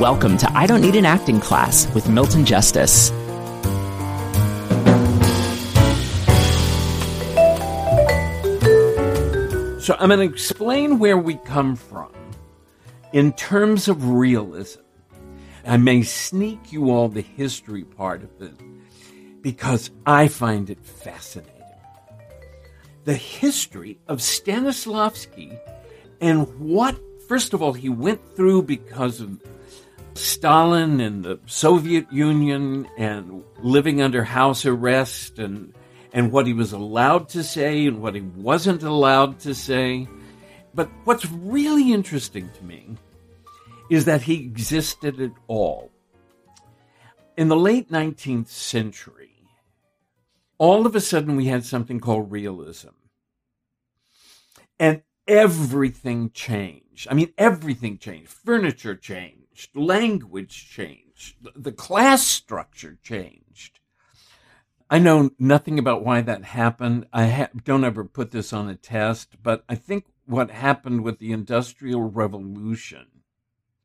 Welcome to I Don't Need an Acting Class with Milton Justice. So I'm going to explain where we come from in terms of realism. I may sneak you all the history part of it because I find it fascinating. The history of Stanislavski and what, first of all, he went through because of Stalin and the Soviet Union and living under house arrest and and what he was allowed to say and what he wasn't allowed to say. But what's really interesting to me is that he existed at all. In the late 19th century, all of a sudden we had something called realism. And everything changed. I mean, everything changed. Furniture changed changed, language changed, the class structure changed. I know nothing about why that happened. I ha- don't ever put this on a test, but I think what happened with the Industrial Revolution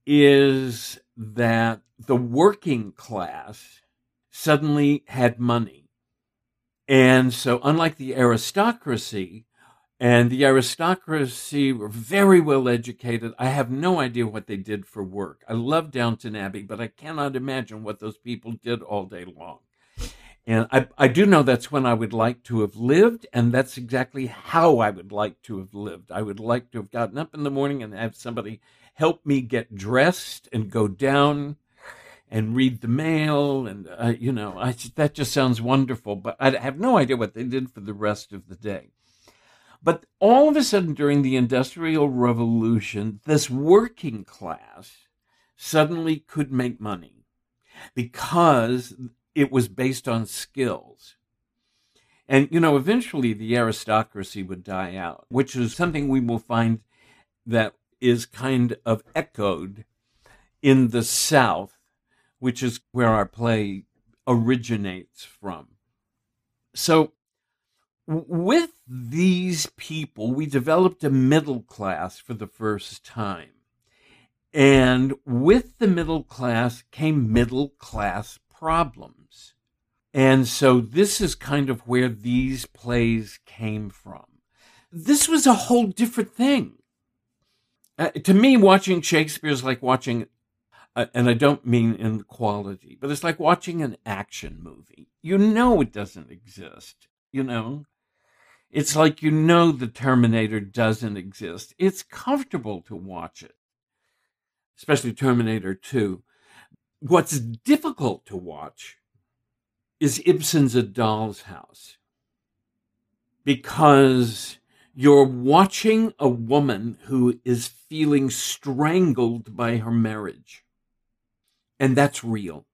is that the working class suddenly had money. And so, unlike the aristocracy, and the aristocracy were very well educated. I have no idea what they did for work. I love Downton Abbey, but I cannot imagine what those people did all day long. And I, I do know that's when I would like to have lived, and that's exactly how I would like to have lived. I would like to have gotten up in the morning and have somebody help me get dressed and go down and read the mail. And, uh, you know, I, that just sounds wonderful, but I have no idea what they did for the rest of the day. But all of a sudden, during the Industrial Revolution, this working class suddenly could make money because it was based on skills. And, you know, eventually the aristocracy would die out, which is something we will find that is kind of echoed in the South, which is where our play originates from. So with these people, we developed a middle class for the first time. And with the middle class came middle class problems. And so this is kind of where these plays came from. This was a whole different thing. Uh, to me, watching Shakespeare is like watching, uh, and I don't mean in quality, but it's like watching an action movie. You know it doesn't exist, you know? It's like you know the Terminator doesn't exist. It's comfortable to watch it, especially Terminator 2. What's difficult to watch is Ibsen's A Doll's House because you're watching a woman who is feeling strangled by her marriage. And that's real.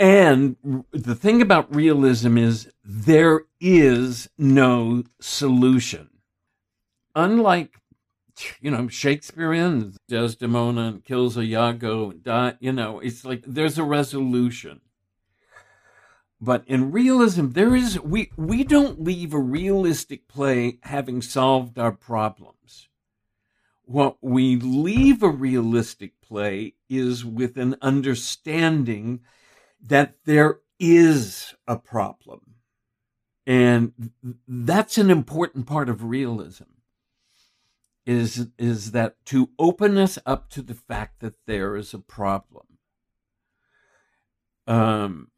And the thing about realism is there is no solution. Unlike, you know, Shakespeare Shakespearean, Desdemona and kills Iago, die, you know, it's like there's a resolution. But in realism, there is we we don't leave a realistic play having solved our problems. What we leave a realistic play is with an understanding that there is a problem. And that's an important part of realism is, is that to open us up to the fact that there is a problem. Um,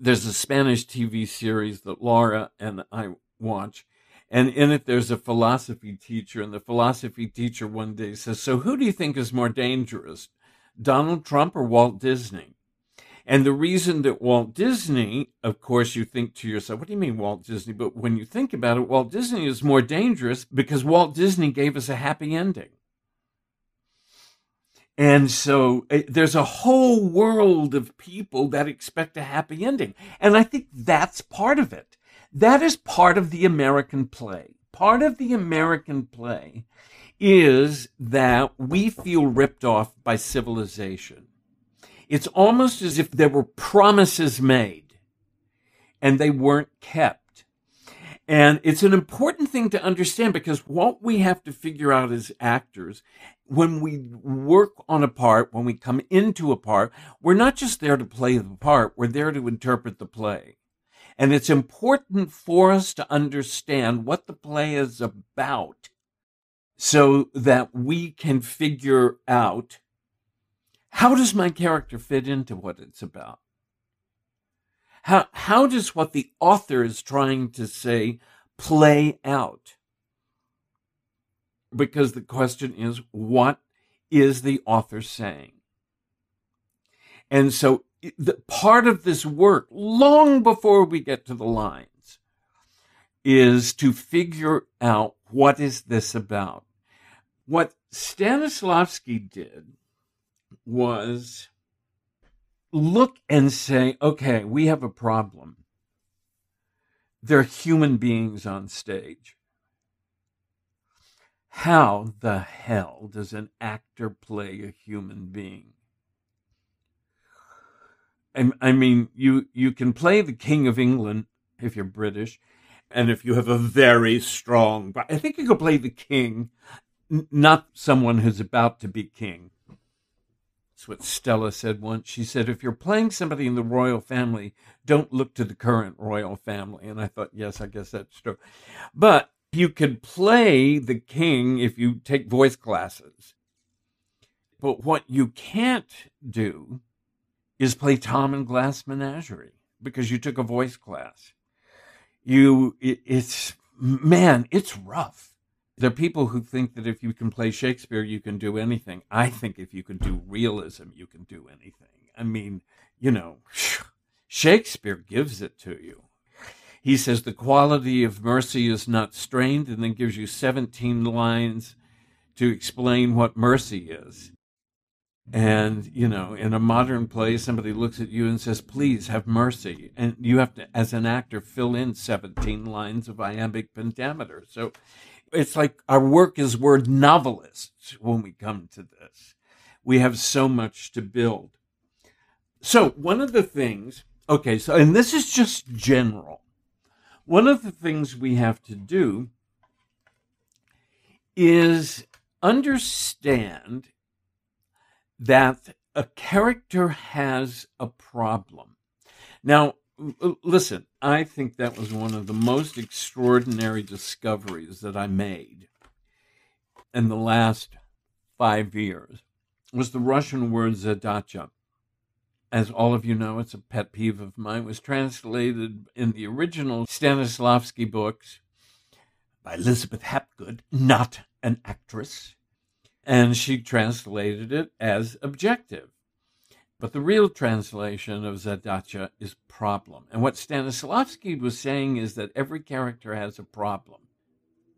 there's a Spanish TV series that Laura and I watch, and in it there's a philosophy teacher, and the philosophy teacher one day says, "So who do you think is more dangerous, Donald Trump or Walt Disney?" And the reason that Walt Disney, of course, you think to yourself, what do you mean Walt Disney? But when you think about it, Walt Disney is more dangerous because Walt Disney gave us a happy ending. And so uh, there's a whole world of people that expect a happy ending. And I think that's part of it. That is part of the American play. Part of the American play is that we feel ripped off by civilization. It's almost as if there were promises made and they weren't kept. And it's an important thing to understand because what we have to figure out as actors, when we work on a part, when we come into a part, we're not just there to play the part, we're there to interpret the play. And it's important for us to understand what the play is about so that we can figure out how does my character fit into what it's about? How, how does what the author is trying to say play out? Because the question is, what is the author saying? And so the part of this work, long before we get to the lines, is to figure out what is this about. What Stanislavski did was look and say, okay, we have a problem. They're human beings on stage. How the hell does an actor play a human being? I mean, you, you can play the King of England if you're British, and if you have a very strong, I think you could play the King, not someone who's about to be king. That's what Stella said once. She said, if you're playing somebody in the royal family, don't look to the current royal family. And I thought, yes, I guess that's true. But you could play the king if you take voice classes. But what you can't do is play Tom and Glass Menagerie because you took a voice class. You, it, it's, man, it's rough. There are people who think that if you can play Shakespeare, you can do anything. I think if you can do realism, you can do anything. I mean, you know, Shakespeare gives it to you. He says the quality of mercy is not strained and then gives you 17 lines to explain what mercy is. And, you know, in a modern play, somebody looks at you and says, please have mercy. And you have to, as an actor, fill in 17 lines of iambic pentameter. So it's like our work is word novelists when we come to this. We have so much to build. So, one of the things, okay, so, and this is just general. One of the things we have to do is understand that a character has a problem. Now, listen, I think that was one of the most extraordinary discoveries that I made in the last five years was the Russian word zadacha. As all of you know, it's a pet peeve of mine. It was translated in the original Stanislavski books by Elizabeth Hapgood, not an actress, and she translated it as objective. But the real translation of Zadacha is problem. And what Stanislavski was saying is that every character has a problem.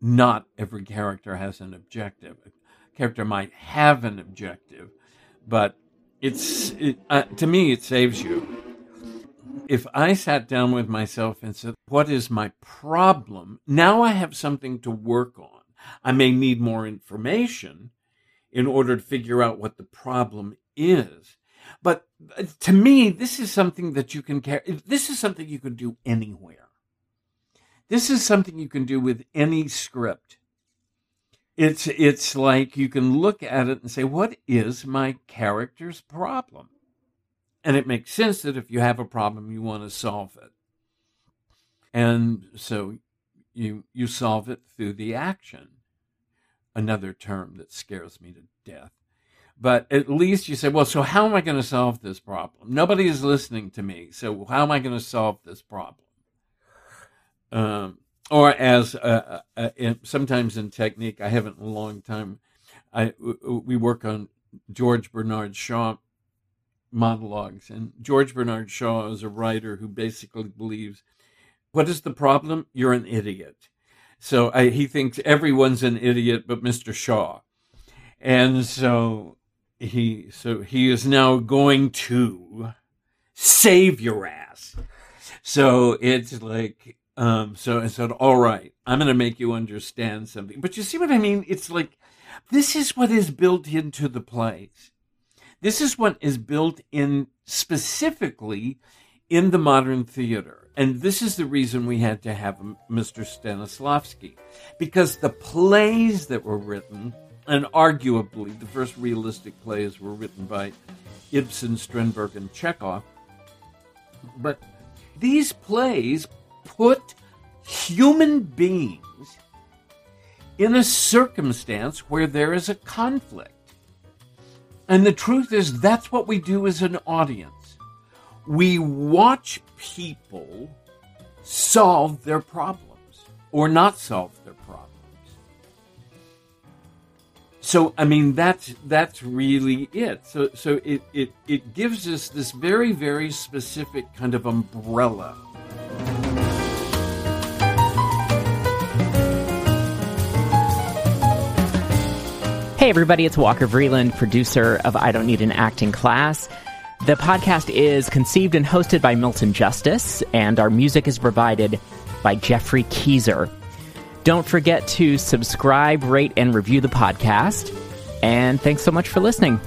Not every character has an objective. A character might have an objective, but it's it, uh, to me it saves you. If I sat down with myself and said, "What is my problem?" Now I have something to work on. I may need more information in order to figure out what the problem is but uh, to me, this is something that you can carry. This is something you can do anywhere. This is something you can do with any script. It's it's like you can look at it and say, what is my character's problem? And it makes sense that if you have a problem, you want to solve it. And so you you solve it through the action. Another term that scares me to death. But at least you say, well, so how am I going to solve this problem? Nobody is listening to me. So how am I going to solve this problem? Um, or as uh, uh, in, sometimes in technique, I haven't in a long time. I we work on George Bernard Shaw monologues, and George Bernard Shaw is a writer who basically believes, what is the problem? You're an idiot. So I, he thinks everyone's an idiot but Mr. Shaw. And so he so he is now going to save your ass. So it's like um so I said, all right, I'm gonna make you understand something. But you see what I mean? It's like this is what is built into the plays. This is what is built in specifically in the modern theater. And this is the reason we had to have Mr. Stanislavski. Because the plays that were written, and arguably the first realistic plays were written by Ibsen, Strindberg, and Chekhov. But these plays put human beings in a circumstance where there is a conflict. And the truth is, that's what we do as an audience. We watch people solve their problems or not solve their problems. So I mean that's that's really it. So so it, it, it gives us this very, very specific kind of umbrella Hey, everybody, it's Walker Vreeland, producer of I Don't Need an Acting Class. The podcast is conceived and hosted by Milton Justice, and our music is provided by Geoffrey Keezer. Don't forget to subscribe, rate, and review the podcast. And thanks so much for listening.